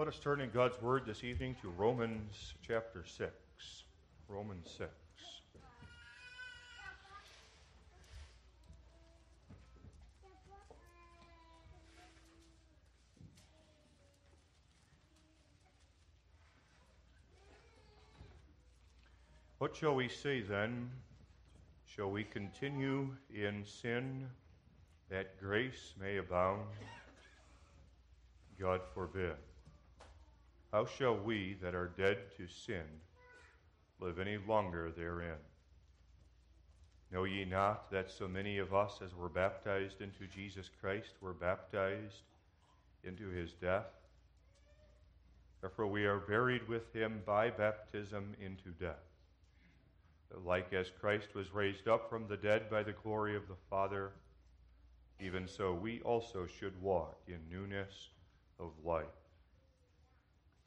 Let us turn in God's Word this evening to Romans chapter 6. Romans 6. What shall we say then? Shall we continue in sin that grace may abound? God forbid. How shall we that are dead to sin live any longer therein? Know ye not that so many of us as were baptized into Jesus Christ were baptized into his death? Therefore we are buried with him by baptism into death. That like as Christ was raised up from the dead by the glory of the Father, even so we also should walk in newness of life.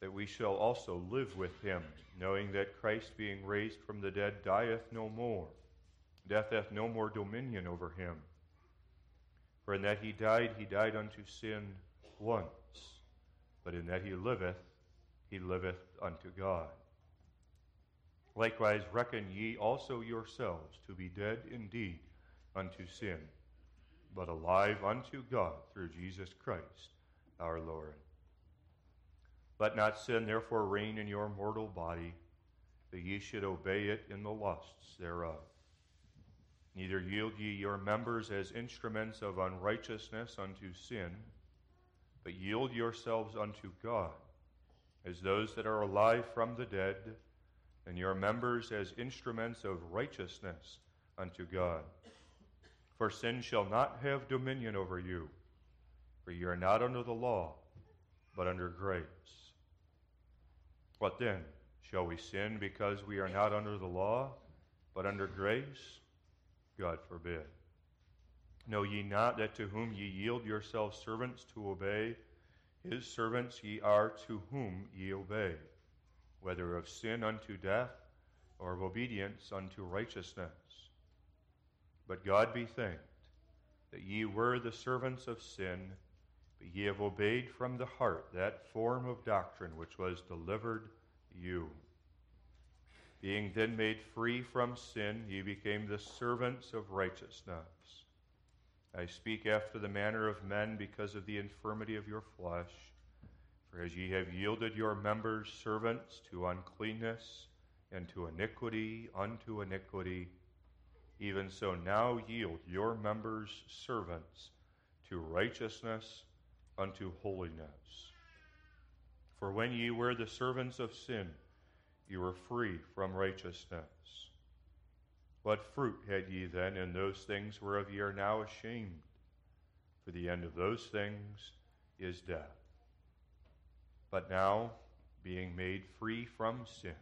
that we shall also live with him, knowing that Christ, being raised from the dead, dieth no more. Death hath no more dominion over him. For in that he died, he died unto sin once, but in that he liveth, he liveth unto God. Likewise, reckon ye also yourselves to be dead indeed unto sin, but alive unto God through Jesus Christ our Lord. Let not sin therefore reign in your mortal body, that ye should obey it in the lusts thereof. Neither yield ye your members as instruments of unrighteousness unto sin, but yield yourselves unto God as those that are alive from the dead, and your members as instruments of righteousness unto God. For sin shall not have dominion over you, for ye are not under the law, but under grace. What then? Shall we sin because we are not under the law, but under grace? God forbid. Know ye not that to whom ye yield yourselves servants to obey, his servants ye are to whom ye obey, whether of sin unto death or of obedience unto righteousness? But God be thanked that ye were the servants of sin but ye have obeyed from the heart that form of doctrine which was delivered you. Being then made free from sin, ye became the servants of righteousness. I speak after the manner of men because of the infirmity of your flesh. For as ye have yielded your members servants to uncleanness and to iniquity unto iniquity, even so now yield your members servants to righteousness unto holiness. For when ye were the servants of sin, you were free from righteousness. What fruit had ye then in those things whereof ye are now ashamed? For the end of those things is death. But now, being made free from sin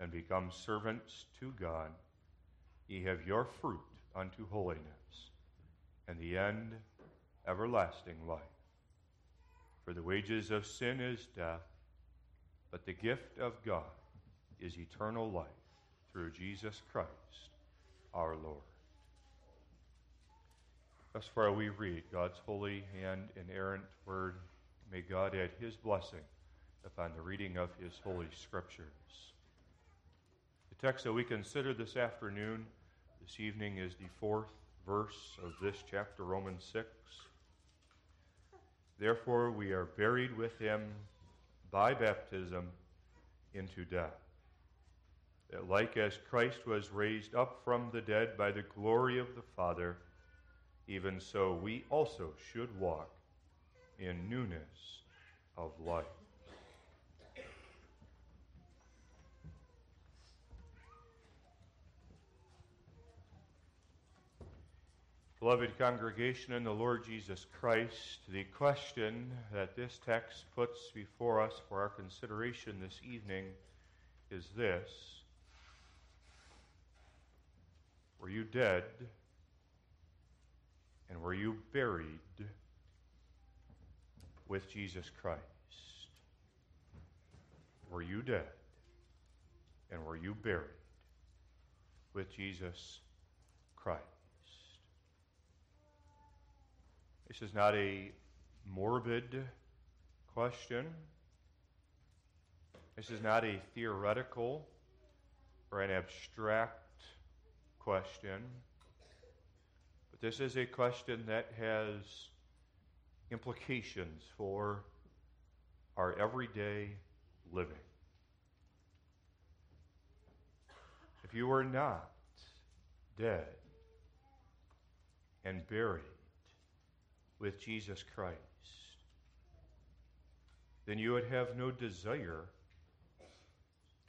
and become servants to God, ye have your fruit unto holiness, and the end everlasting life. For the wages of sin is death, but the gift of God is eternal life through Jesus Christ our Lord. Thus far we read God's holy and inerrant word. May God add his blessing upon the reading of his holy scriptures. The text that we consider this afternoon, this evening, is the fourth verse of this chapter, Romans 6. Therefore, we are buried with him by baptism into death. That, like as Christ was raised up from the dead by the glory of the Father, even so we also should walk in newness of life. Beloved congregation in the Lord Jesus Christ, the question that this text puts before us for our consideration this evening is this Were you dead? And were you buried with Jesus Christ? Were you dead? And were you buried with Jesus Christ? This is not a morbid question. This is not a theoretical or an abstract question. But this is a question that has implications for our everyday living. If you were not dead and buried with Jesus Christ, then you would have no desire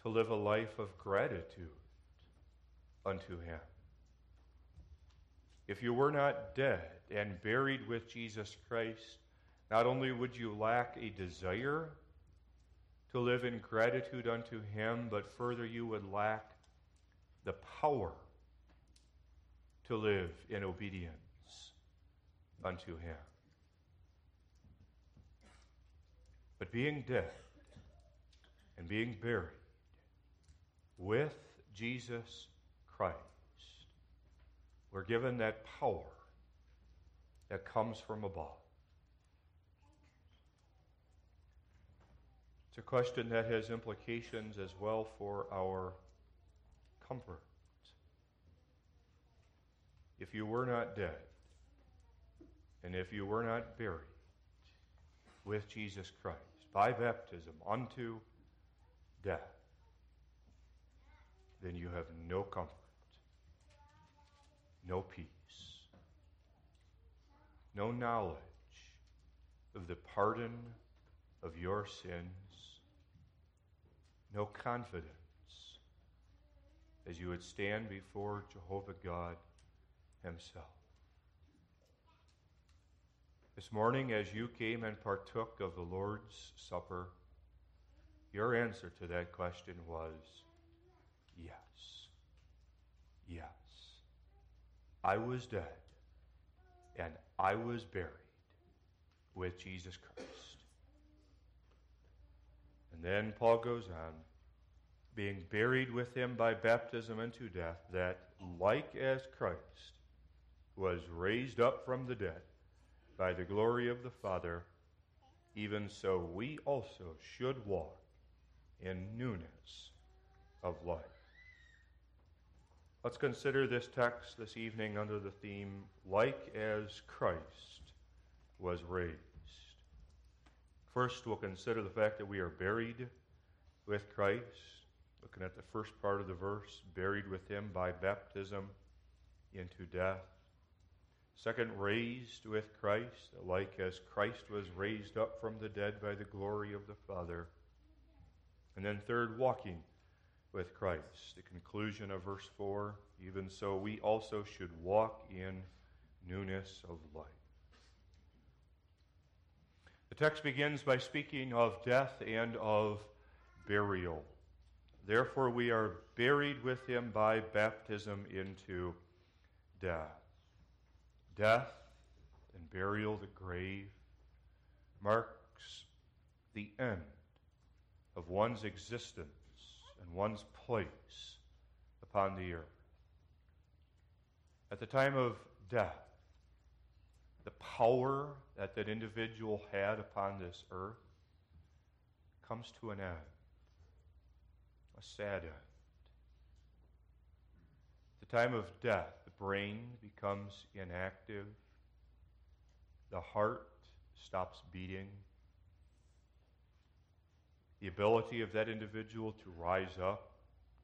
to live a life of gratitude unto Him. If you were not dead and buried with Jesus Christ, not only would you lack a desire to live in gratitude unto Him, but further you would lack the power to live in obedience unto Him. But being dead and being buried with Jesus Christ, we're given that power that comes from above. It's a question that has implications as well for our comfort. If you were not dead, and if you were not buried with Jesus Christ by baptism unto death, then you have no comfort, no peace, no knowledge of the pardon of your sins, no confidence as you would stand before Jehovah God Himself. This morning, as you came and partook of the Lord's Supper, your answer to that question was yes. Yes. I was dead and I was buried with Jesus Christ. And then Paul goes on being buried with him by baptism into death, that like as Christ was raised up from the dead by the glory of the Father, even so we also should walk in newness of life. Let's consider this text this evening under the theme, like as Christ was raised. First, we'll consider the fact that we are buried with Christ. Looking at the first part of the verse, buried with him by baptism into death. Second, raised with Christ, like as Christ was raised up from the dead by the glory of the Father. And then third, walking with Christ. The conclusion of verse 4 even so, we also should walk in newness of life. The text begins by speaking of death and of burial. Therefore, we are buried with him by baptism into death. Death and burial, the grave, marks the end of one's existence and one's place upon the earth. At the time of death, the power that that individual had upon this earth comes to an end a sad end. At the time of death, brain becomes inactive, the heart stops beating, the ability of that individual to rise up,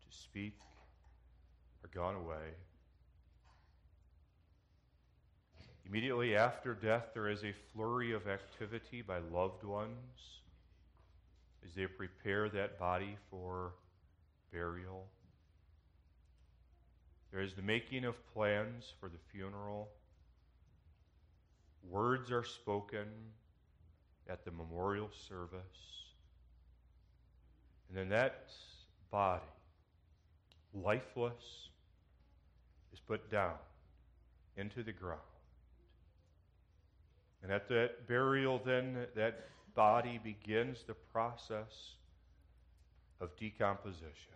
to speak, are gone away. Immediately after death, there is a flurry of activity by loved ones as they prepare that body for burial. There is the making of plans for the funeral. words are spoken at the memorial service. And then that body, lifeless, is put down into the ground. And at that burial, then, that body begins the process of decomposition.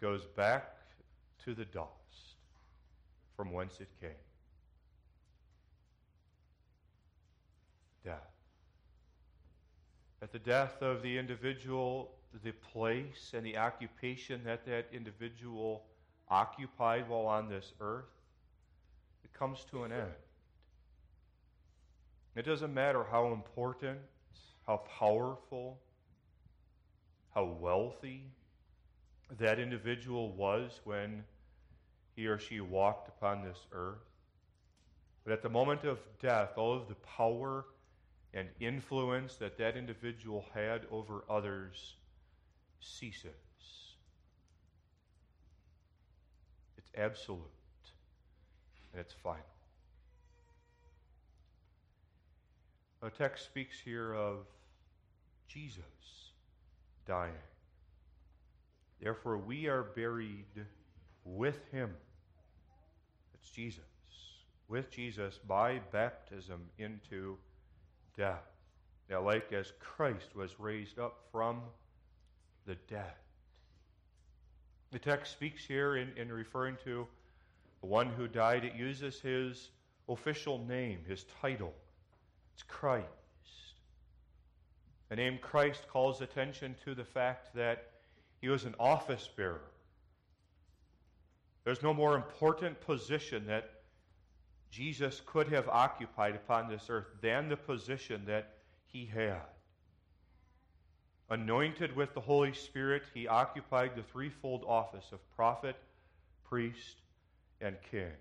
Goes back to the dust from whence it came. Death. At the death of the individual, the place and the occupation that that individual occupied while on this earth, it comes to an end. It doesn't matter how important, how powerful, how wealthy that individual was when he or she walked upon this earth. But at the moment of death, all of the power and influence that that individual had over others ceases. It's absolute and it's final. The text speaks here of Jesus dying. Therefore, we are buried with him. It's Jesus. With Jesus by baptism into death. Now, like as Christ was raised up from the dead. The text speaks here in, in referring to the one who died. It uses his official name, his title. It's Christ. The name Christ calls attention to the fact that he was an office bearer. There's no more important position that Jesus could have occupied upon this earth than the position that he had. Anointed with the Holy Spirit, he occupied the threefold office of prophet, priest, and king.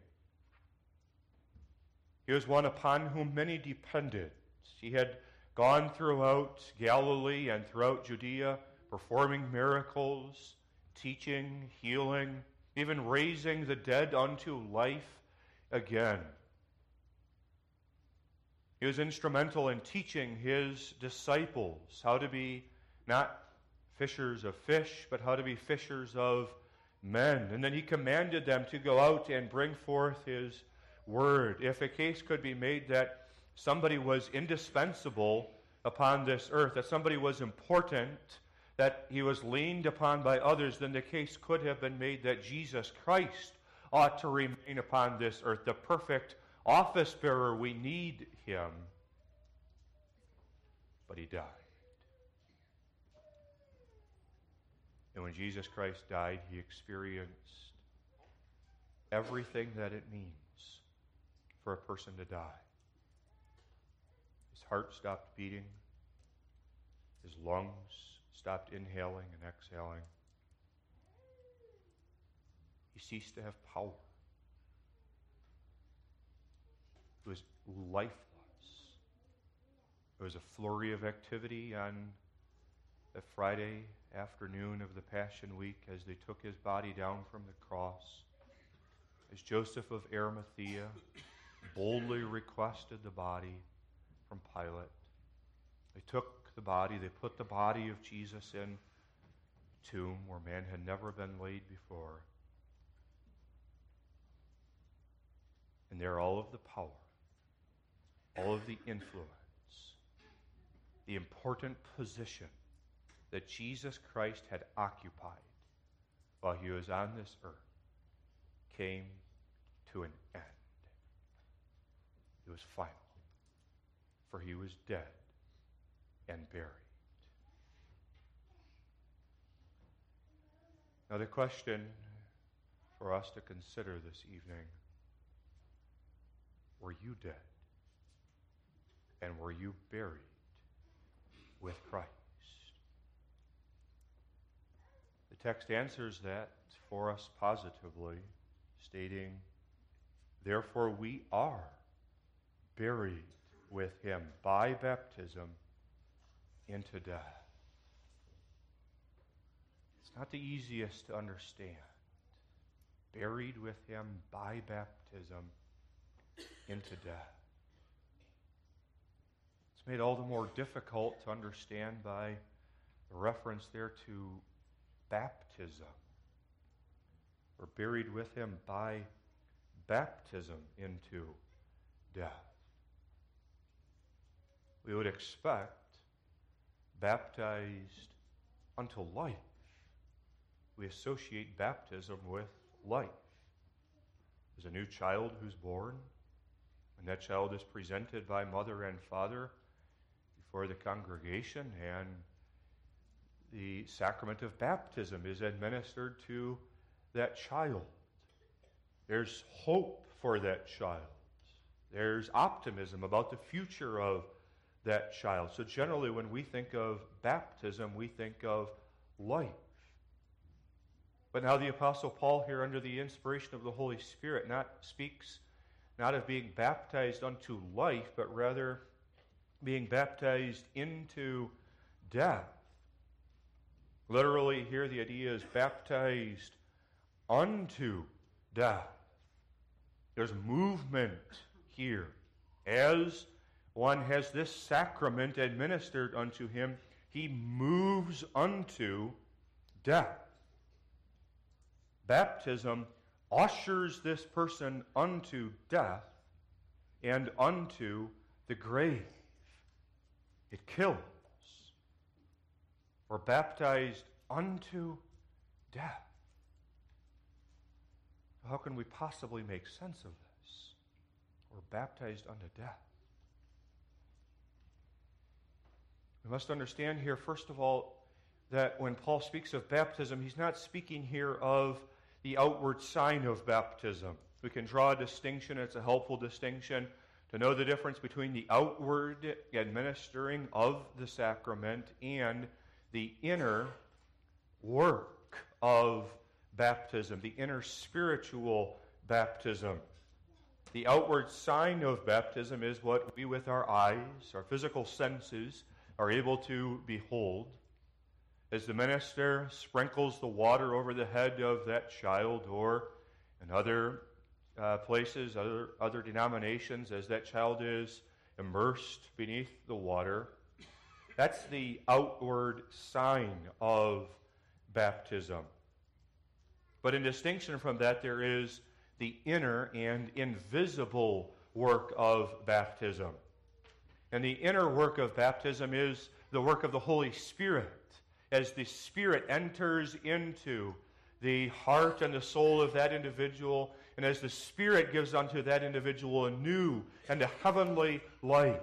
He was one upon whom many depended. He had gone throughout Galilee and throughout Judea, performing miracles, teaching, healing, even raising the dead unto life again. He was instrumental in teaching his disciples how to be not fishers of fish, but how to be fishers of men. And then he commanded them to go out and bring forth his word. If a case could be made that somebody was indispensable upon this earth, that somebody was important, that he was leaned upon by others, then the case could have been made that Jesus Christ ought to remain upon this earth, the perfect office bearer. We need him. But he died. And when Jesus Christ died, he experienced everything that it means for a person to die. His heart stopped beating, his lungs stopped inhaling and exhaling. He ceased to have power. It was lifeless. It was a flurry of activity on that Friday afternoon of the Passion Week as they took his body down from the cross. As Joseph of Arimathea boldly requested the body from Pilate, they took the body, they put the body of Jesus in a tomb where man had never been laid before. And there all of the power, all of the influence, the important position that Jesus Christ had occupied while he was on this earth came to an end. It was final, for he was dead and buried. Now, the question for us to consider this evening were you dead? And were you buried with Christ? The text answers that for us positively, stating, Therefore, we are buried with him by baptism into death. It's not the easiest to understand. Buried with him by baptism into death. It's made all the more difficult to understand by the reference there to baptism. We're buried with him by baptism into death. We would expect baptized unto life. We associate baptism with life. There's a new child who's born, and that child is presented by mother and father before the congregation, and the sacrament of baptism is administered to that child. There's hope for that child. There's optimism about the future of that child. So, generally, when we think of baptism, we think of life. But now the Apostle Paul, here under the inspiration of the Holy Spirit, not speaks not of being baptized unto life, but rather being baptized into death. Literally, here the idea is baptized unto death. There's movement here. As one has this sacrament administered unto him, he moves unto death. Baptism ushers this person unto death and unto the grave. It kills. We're baptized unto death. How can we possibly make sense of this? We're baptized unto death. Must understand here, first of all, that when Paul speaks of baptism, he's not speaking here of the outward sign of baptism. We can draw a distinction, it's a helpful distinction to know the difference between the outward administering of the sacrament and the inner work of baptism, the inner spiritual baptism. The outward sign of baptism is what we, with our eyes, our physical senses, are able to behold as the minister sprinkles the water over the head of that child, or in other uh, places, other, other denominations, as that child is immersed beneath the water. That's the outward sign of baptism. But in distinction from that, there is the inner and invisible work of baptism. And the inner work of baptism is the work of the Holy Spirit as the Spirit enters into the heart and the soul of that individual, and as the Spirit gives unto that individual a new and a heavenly life.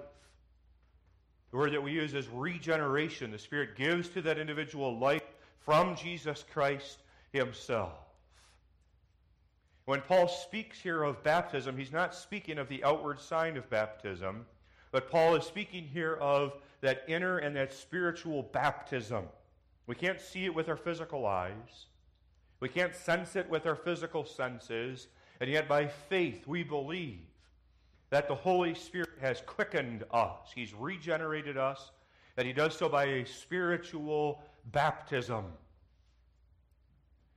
The word that we use is regeneration. The Spirit gives to that individual life from Jesus Christ Himself. When Paul speaks here of baptism, he's not speaking of the outward sign of baptism, but Paul is speaking here of that inner and that spiritual baptism. We can't see it with our physical eyes. We can't sense it with our physical senses. And yet, by faith, we believe that the Holy Spirit has quickened us. He's regenerated us, that He does so by a spiritual baptism.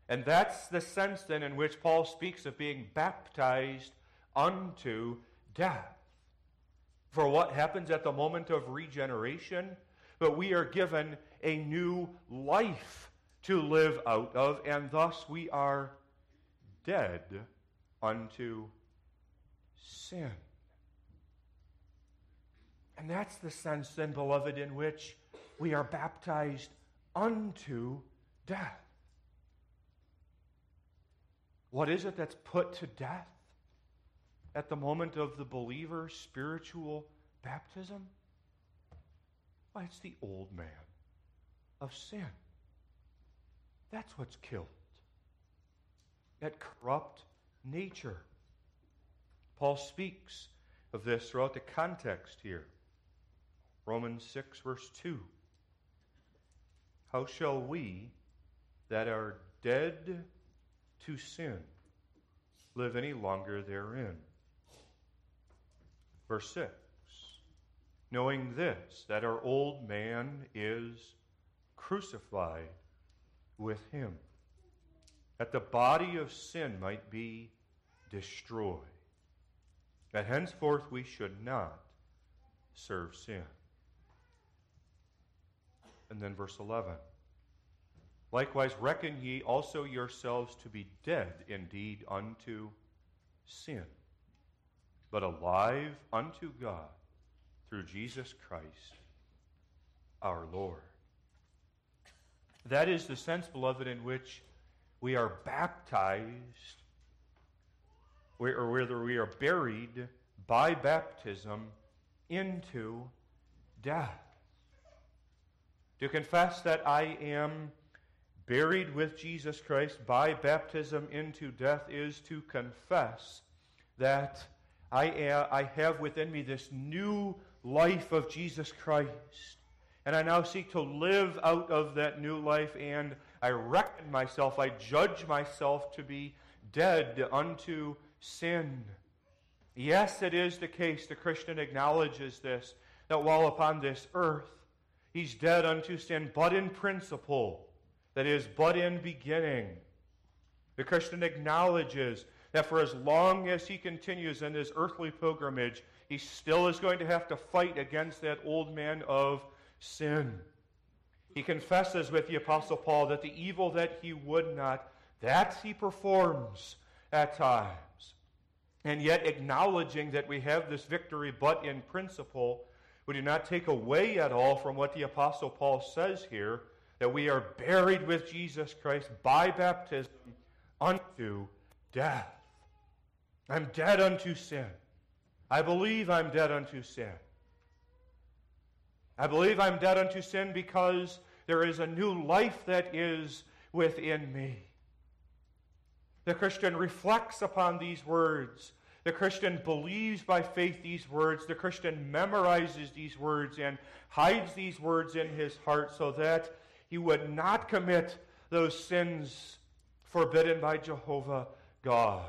And that's the sense then in which Paul speaks of being baptized unto death. For what happens at the moment of regeneration? But we are given a new life to live out of, and thus we are dead unto sin. And that's the sense, then, beloved, in which we are baptized unto death. What is it that's put to death at the moment of the believer's spiritual baptism? Why, it's the old man of sin. That's what's killed. That corrupt nature. Paul speaks of this throughout the context here. Romans 6, verse 2. How shall we that are dead to sin live any longer therein? Verse 6. Knowing this, that our old man is crucified with him, that the body of sin might be destroyed. that henceforth we should not serve sin. And then verse 11. Likewise, reckon ye also yourselves to be dead indeed unto sin, but alive unto God through Jesus Christ our Lord. That is the sense, beloved, in which we are baptized, or whether we are buried by baptism into death. To confess that I am buried with Jesus Christ by baptism into death is to confess that I, am, I have within me this new life of Jesus Christ. And I now seek to live out of that new life, and I reckon myself, I judge myself to be dead unto sin. Yes, it is the case, the Christian acknowledges this, that while upon this earth, he's dead unto sin, but in principle, that is, but in beginning. The Christian acknowledges that for as long as he continues in his earthly pilgrimage, he still is going to have to fight against that old man of sin. He confesses with the Apostle Paul that the evil that he would not, that he performs at times. And yet, acknowledging that we have this victory, but in principle, we do not take away at all from what the Apostle Paul says here that we are buried with Jesus Christ by baptism unto death. I'm dead unto sin. I believe I'm dead unto sin. I believe I'm dead unto sin because there is a new life that is within me. The Christian reflects upon these words. The Christian believes by faith these words. The Christian memorizes these words and hides these words in his heart so that he would not commit those sins forbidden by Jehovah God.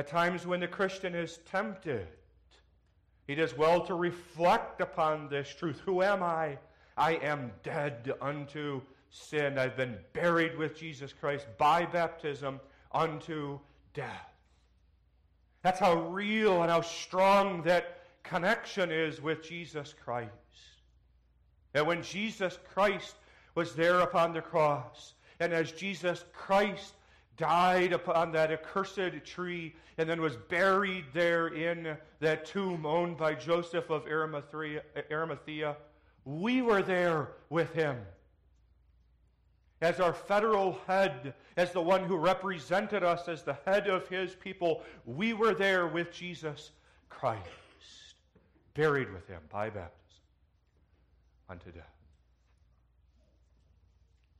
At times when the Christian is tempted, he does well to reflect upon this truth. Who am I? I am dead unto sin. I've been buried with Jesus Christ by baptism unto death. That's how real and how strong that connection is with Jesus Christ. And when Jesus Christ was there upon the cross, and as Jesus Christ died upon that accursed tree and then was buried there in that tomb owned by Joseph of Arimathea. We were there with him. As our federal head, as the one who represented us as the head of his people, we were there with Jesus Christ, buried with him by baptism unto death.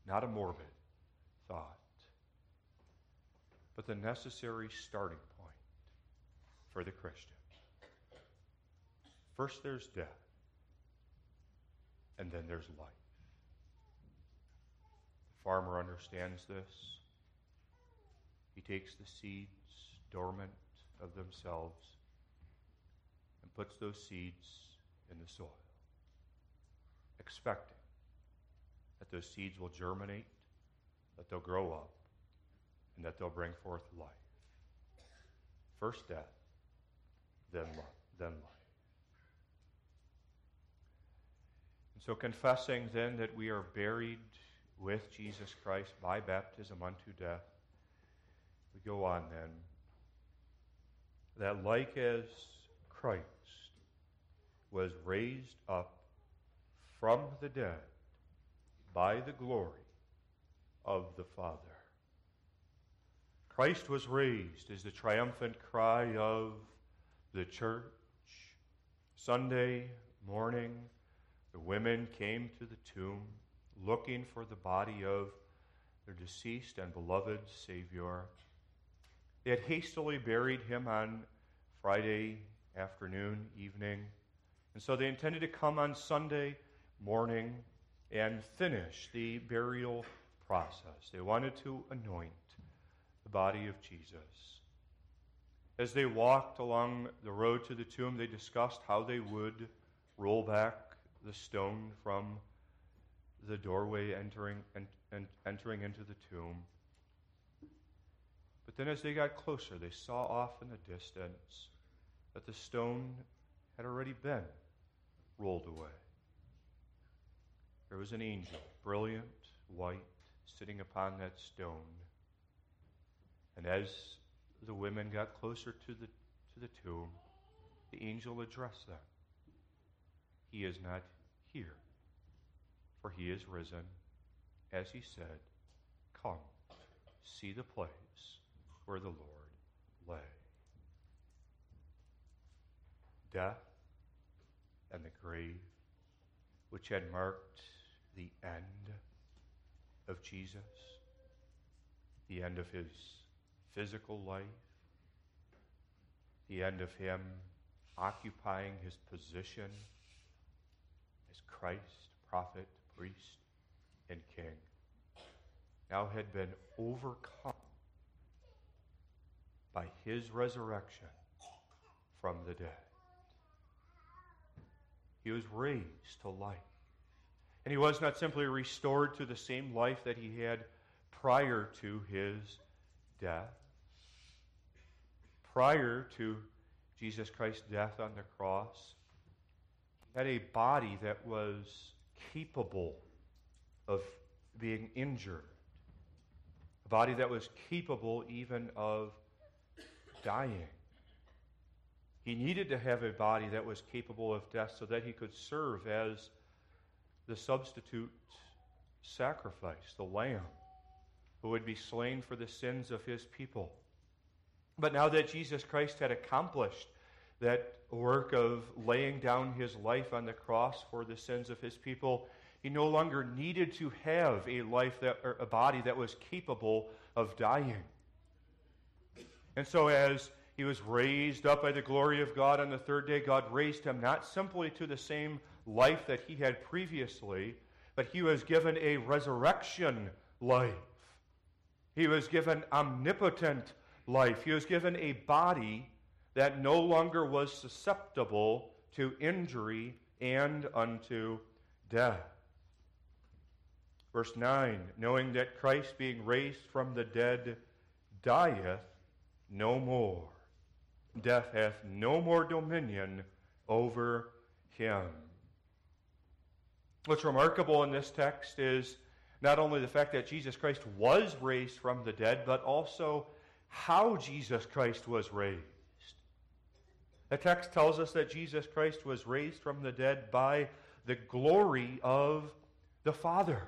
Not a morbid thought but the necessary starting point for the Christian. First, there's death, and then there's life. The farmer understands this. He takes the seeds dormant of themselves and puts those seeds in the soil, expecting that those seeds will germinate, that they'll grow up, and that they'll bring forth life. First death, then life, then life. And so confessing then that we are buried with Jesus Christ by baptism unto death, we go on then that like as Christ was raised up from the dead by the glory of the Father, Christ was raised is the triumphant cry of the church. Sunday morning, the women came to the tomb looking for the body of their deceased and beloved Savior. They had hastily buried him on Friday afternoon, evening, and so they intended to come on Sunday morning and finish the burial process. They wanted to anoint the body of Jesus. As they walked along the road to the tomb, they discussed how they would roll back the stone from the doorway entering, and, and entering into the tomb. But then as they got closer, they saw off in the distance that the stone had already been rolled away. There was an angel, brilliant, white, sitting upon that stone. And as the women got closer to the, to the tomb, the angel addressed them. He is not here, for he is risen, as he said, Come, see the place where the Lord lay. Death and the grave, which had marked the end of Jesus, the end of his physical life, the end of him occupying his position as Christ, prophet, priest, and king, now had been overcome by his resurrection from the dead. He was raised to life. And he was not simply restored to the same life that he had prior to his death. Prior to Jesus Christ's death on the cross, he had a body that was capable of being injured, a body that was capable even of dying. He needed to have a body that was capable of death so that he could serve as the substitute sacrifice, the lamb who would be slain for the sins of his people. But now that Jesus Christ had accomplished that work of laying down his life on the cross for the sins of his people, he no longer needed to have a life that or a body that was capable of dying. And so as he was raised up by the glory of God on the third day. God raised him not simply to the same life that he had previously, but he was given a resurrection life. He was given omnipotent life. He was given a body that no longer was susceptible to injury and unto death. Verse 9 Knowing that Christ, being raised from the dead, dieth no more death hath no more dominion over him. What's remarkable in this text is not only the fact that Jesus Christ was raised from the dead, but also how Jesus Christ was raised. The text tells us that Jesus Christ was raised from the dead by the glory of the Father.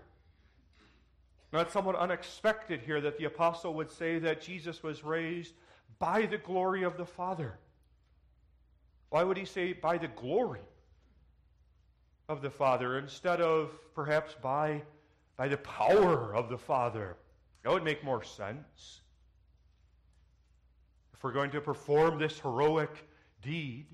Now, it's somewhat unexpected here that the apostle would say that Jesus was raised by the glory of the Father. Why would he say by the glory of the Father instead of perhaps by, by the power of the Father? That would make more sense. If we're going to perform this heroic deed,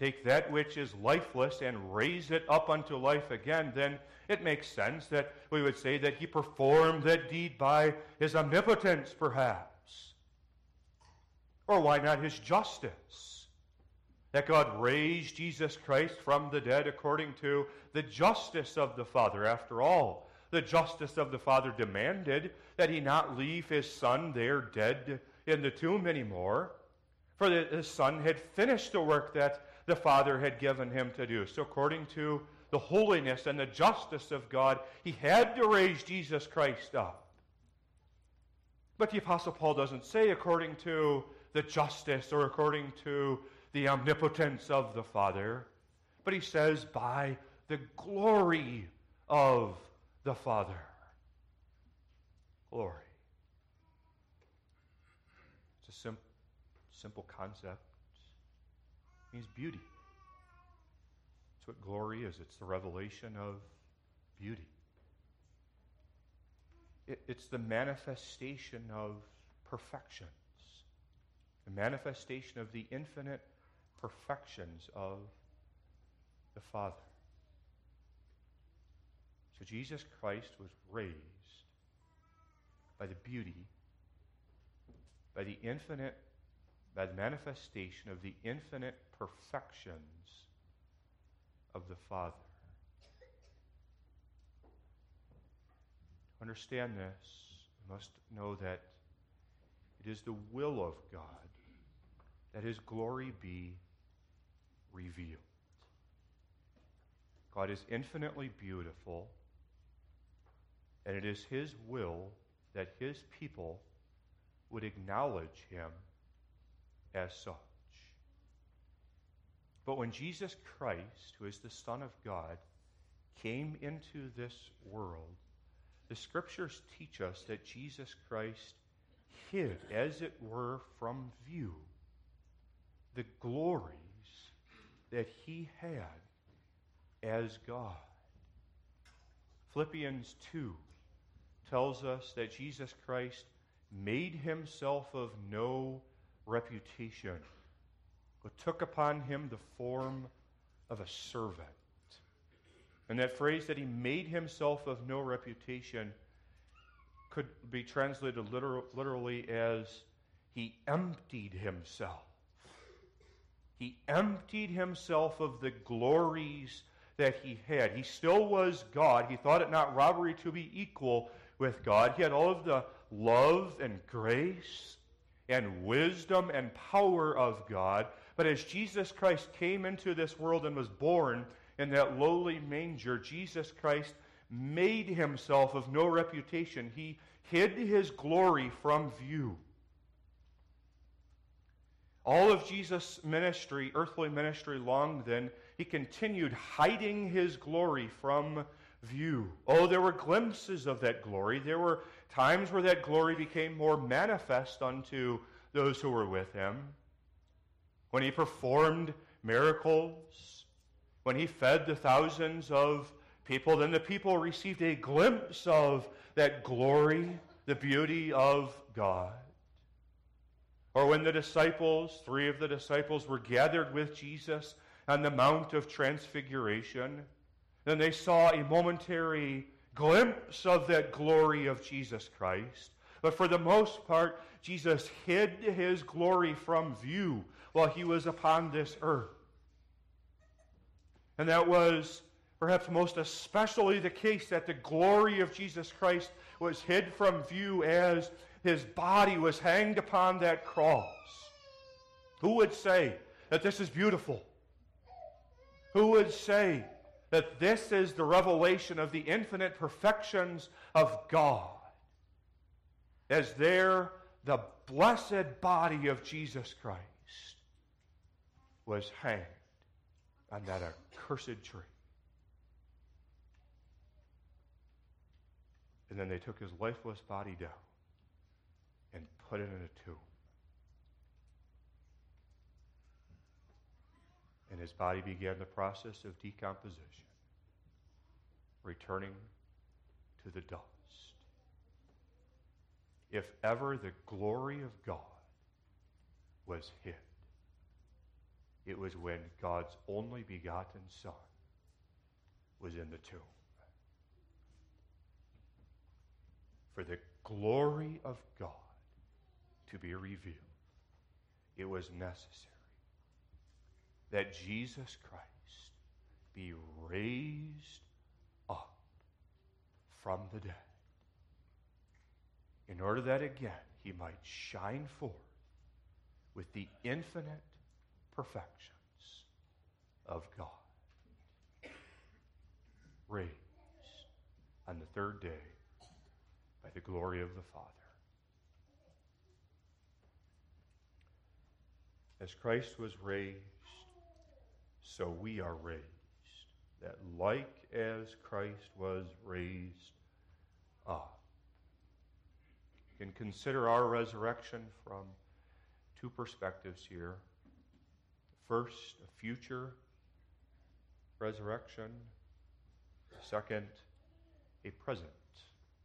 take that which is lifeless and raise it up unto life again, then it makes sense that we would say that he performed that deed by his omnipotence, perhaps. Or why not his justice? That God raised Jesus Christ from the dead according to the justice of the Father. After all, the justice of the Father demanded that he not leave his Son there dead in the tomb anymore, for the, Son had finished the work that the Father had given him to do. So, according to the holiness and the justice of God, he had to raise Jesus Christ up. But the Apostle Paul doesn't say, according to the justice or according to the omnipotence of the Father, but he says, by the glory of the Father. Glory. It's sim- simple concept. It means beauty. That's what glory is. It's the revelation of beauty. It, it's the manifestation of perfections, the manifestation of the infinite perfections of the Father. So Jesus Christ was raised by the beauty, by the infinite, by the manifestation of the infinite perfections of the Father. To understand this, we must know that It is the will of God that his glory be revealed. God is infinitely beautiful, and it is his will that his people would acknowledge him as such. But when Jesus Christ, who is the Son of God, came into this world, the scriptures teach us that Jesus Christ hid, as it were, from view the glories that he had as God. Philippians 2 tells us that Jesus Christ made himself of no reputation, but took upon him the form of a servant. And that phrase that he made himself of no reputation could be translated literally as he emptied himself. He emptied himself of the glories that he had. He still was God. He thought it not robbery to be equal with God. He had all of the love and grace and wisdom and power of God. But as Jesus Christ came into this world and was born in that lowly manger, Jesus Christ made himself of no reputation. He hid his glory from view. All of Jesus' ministry, earthly ministry, long then, he continued hiding his glory from view. Oh, there were glimpses of that glory. There were times where that glory became more manifest unto those who were with him. When he performed miracles, when he fed the thousands of people, then the people received a glimpse of that glory, the beauty of God. Or when the disciples, three of the disciples, were gathered with Jesus on the Mount of Transfiguration, then they saw a momentary glimpse of that glory of Jesus Christ. But for the most part, Jesus hid his glory from view while he was upon this earth. And that was perhaps most especially the case that the glory of Jesus Christ was hid from view as his body was hanged upon that cross. Who would say that this is beautiful? Who would say that this is the revelation of the infinite perfections of God? As there, the blessed body of Jesus Christ was hanged on that accursed tree. And then they took his lifeless body down and put it in a tomb. And his body began the process of decomposition, returning to the dust. If ever the glory of God was hid, it was when God's only begotten Son was in the tomb. For the glory of God to be revealed, it was necessary that Jesus Christ be raised up from the dead in order that again he might shine forth with the infinite perfections of God. Raised on the third day by the glory of the Father. As Christ was raised, so we are raised. That like as Christ was raised up. You can consider our resurrection from two perspectives here. First, a future resurrection. Second, a present,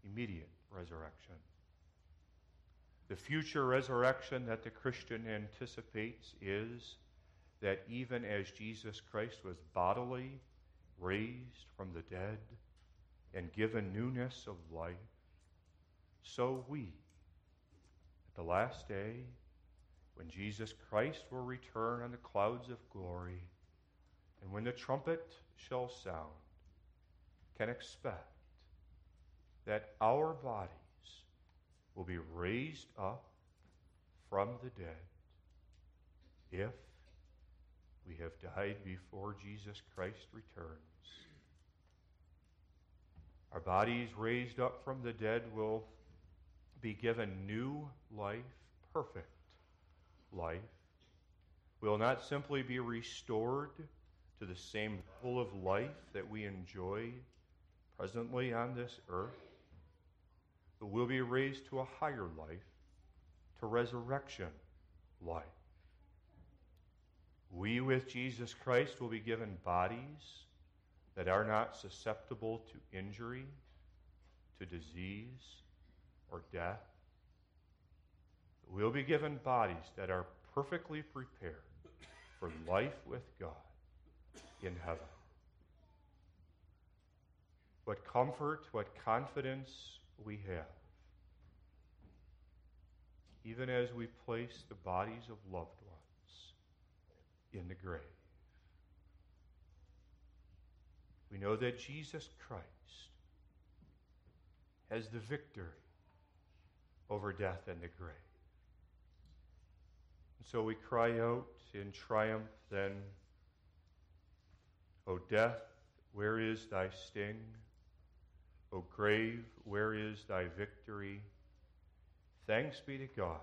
immediate resurrection. The future resurrection that the Christian anticipates is that even as Jesus Christ was bodily raised from the dead and given newness of life, so we, at the last day, when Jesus Christ will return on the clouds of glory, and when the trumpet shall sound, can expect that our bodies will be raised up from the dead if we have died before Jesus Christ returns. Our bodies raised up from the dead will be given new life, perfect life. We will not simply be restored to the same level of life that we enjoy presently on this earth, but we'll be raised to a higher life, to resurrection life. We, with Jesus Christ, will be given bodies that are not susceptible to injury, to disease, or death. We'll be given bodies that are perfectly prepared for life with God in heaven. What comfort, what confidence we have, even as we place the bodies of loved in the grave. We know that Jesus Christ has the victory over death and the grave. And so we cry out in triumph then, O death, where is thy sting? O grave, where is thy victory? Thanks be to God,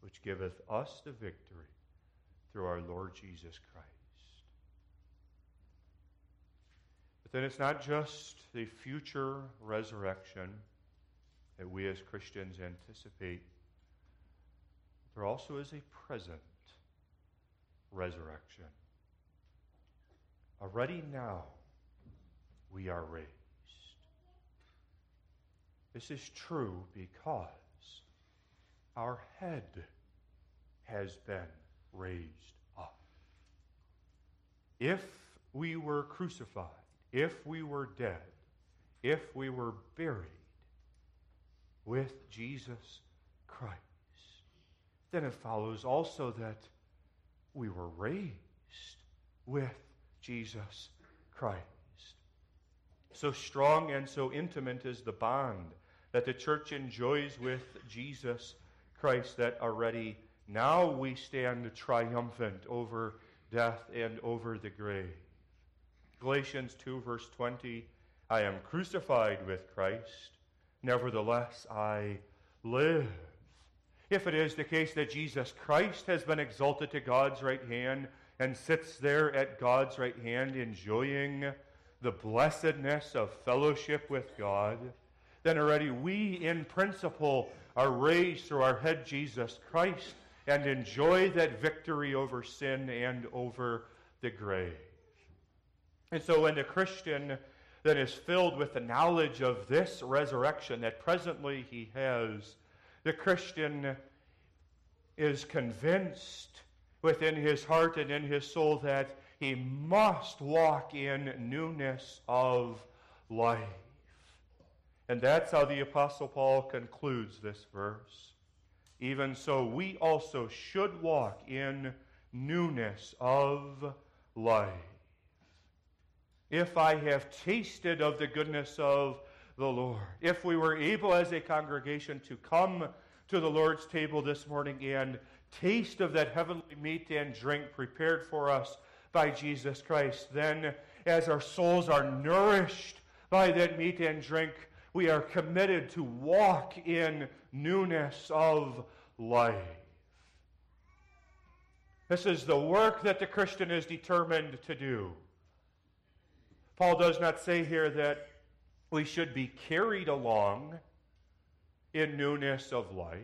which giveth us the victory through our Lord Jesus Christ. But then it's not just the future resurrection that we as Christians anticipate, there also is a present resurrection. Already now, we are raised. This is true because our head has been raised up. If we were crucified, if we were dead, if we were buried with Jesus Christ, then it follows also that we were raised with Jesus Christ. So strong and so intimate is the bond that the church enjoys with Jesus Christ that already now we stand triumphant over death and over the grave. Galatians 2, verse 20 I am crucified with Christ, nevertheless I live. If it is the case that Jesus Christ has been exalted to God's right hand and sits there at God's right hand enjoying the blessedness of fellowship with God, then already we in principle are raised through our head Jesus Christ and enjoy that victory over sin and over the grave. And so when the Christian then is filled with the knowledge of this resurrection that presently he has, the Christian is convinced within his heart and in his soul that he must walk in newness of life. And that's how the Apostle Paul concludes this verse. Even so, we also should walk in newness of life. If I have tasted of the goodness of the Lord. If we were able as a congregation to come to the Lord's table this morning and taste of that heavenly meat and drink prepared for us by Jesus Christ, then as our souls are nourished by that meat and drink, we are committed to walk in newness of life. This is the work that the Christian is determined to do. Paul does not say here that we should be carried along in newness of life.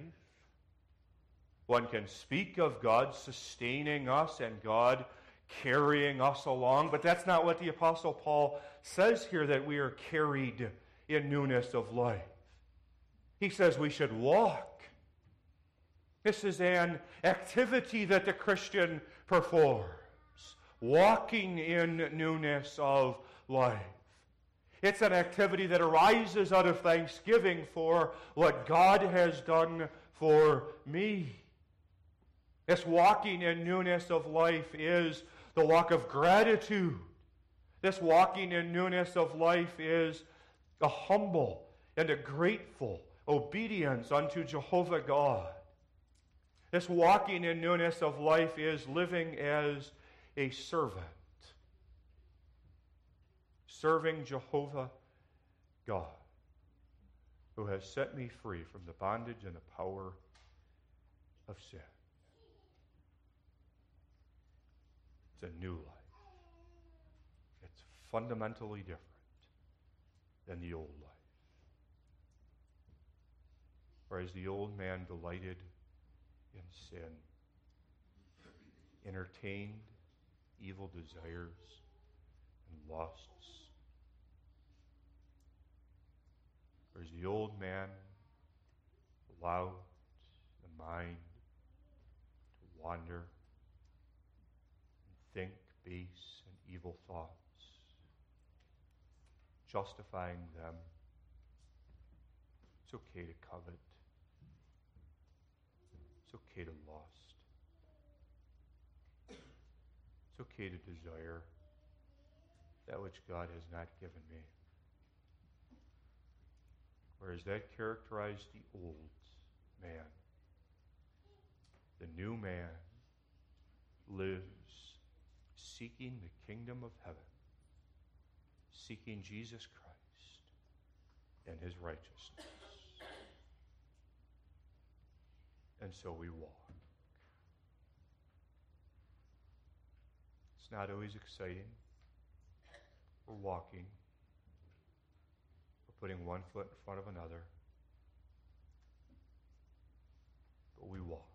One can speak of God sustaining us and God carrying us along, but that's not what the Apostle Paul says here that we are carried in newness of life. He says we should walk. This is an activity that the Christian performs, walking in newness of life. It's an activity that arises out of thanksgiving for what God has done for me. This walking in newness of life is the walk of gratitude. This walking in newness of life is a humble and a grateful obedience unto Jehovah God. This walking in newness of life is living as a servant, serving Jehovah God, who has set me free from the bondage and the power of sin. It's a new life. It's fundamentally different than the old life. Whereas the old man delighted in sin, entertained evil desires and lusts. Whereas the old man allowed the mind to wander and think base and evil thoughts, justifying them. It's okay to covet. It's okay to lust. It's okay to desire that which God has not given me. Whereas that characterized the old man. The new man lives seeking the kingdom of heaven, seeking Jesus Christ and his righteousness. And so we walk. It's not always exciting. We're walking. We're putting one foot in front of another. But we walk.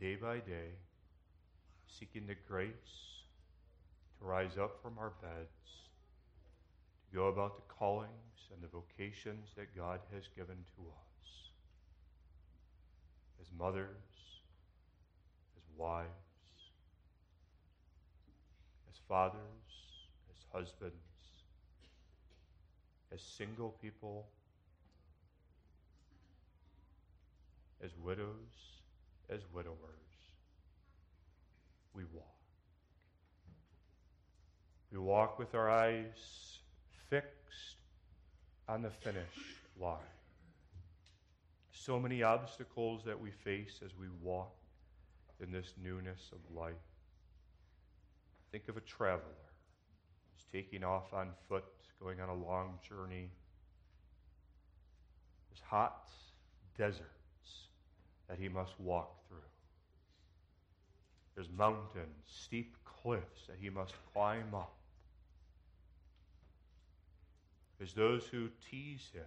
Day by day, seeking the grace rise up from our beds, to go about the callings and the vocations that God has given to us as mothers, as wives, as fathers, as husbands, as single people, as widows, as widowers. We walk. We walk with our eyes fixed on the finish line. So many obstacles that we face as we walk in this newness of life. Think of a traveler who's taking off on foot, going on a long journey. There's hot deserts that he must walk through. There's mountains, steep cliffs that he must climb up. There's those who tease him,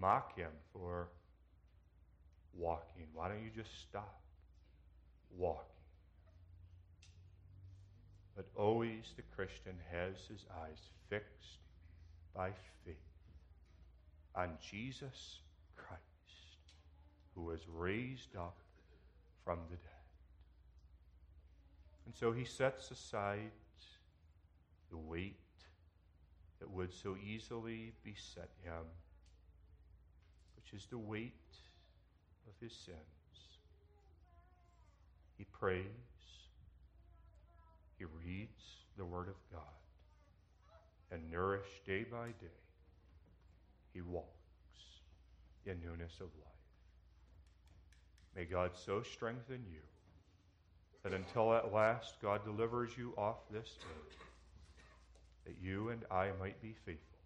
mock him for walking. Why don't you just stop walking? But always the Christian has his eyes fixed by faith on Jesus Christ, who was raised up from the dead. And so he sets aside the weight that would so easily beset him, which is the weight of his sins. He prays. He reads the Word of God. And nourished day by day, he walks in newness of life. May God so strengthen you that until at last God delivers you off this earth, that you and I might be faithful,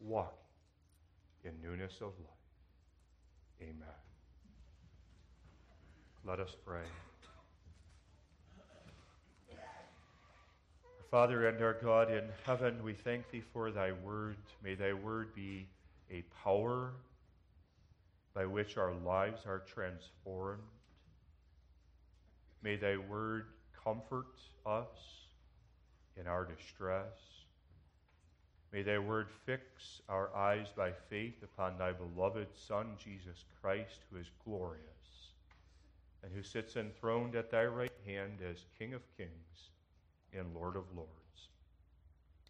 walking in newness of life. Amen. Let us pray. Father and our God in heaven, we thank thee for thy word. May thy word be a power by which our lives are transformed. May thy word comfort us in our distress. May thy word fix our eyes by faith upon thy beloved Son, Jesus Christ, who is glorious and who sits enthroned at thy right hand as King of kings and Lord of lords.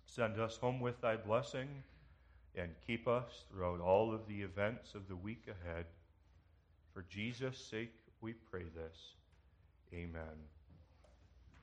Send us home with thy blessing and keep us throughout all of the events of the week ahead. For Jesus' sake, we pray this. Amen.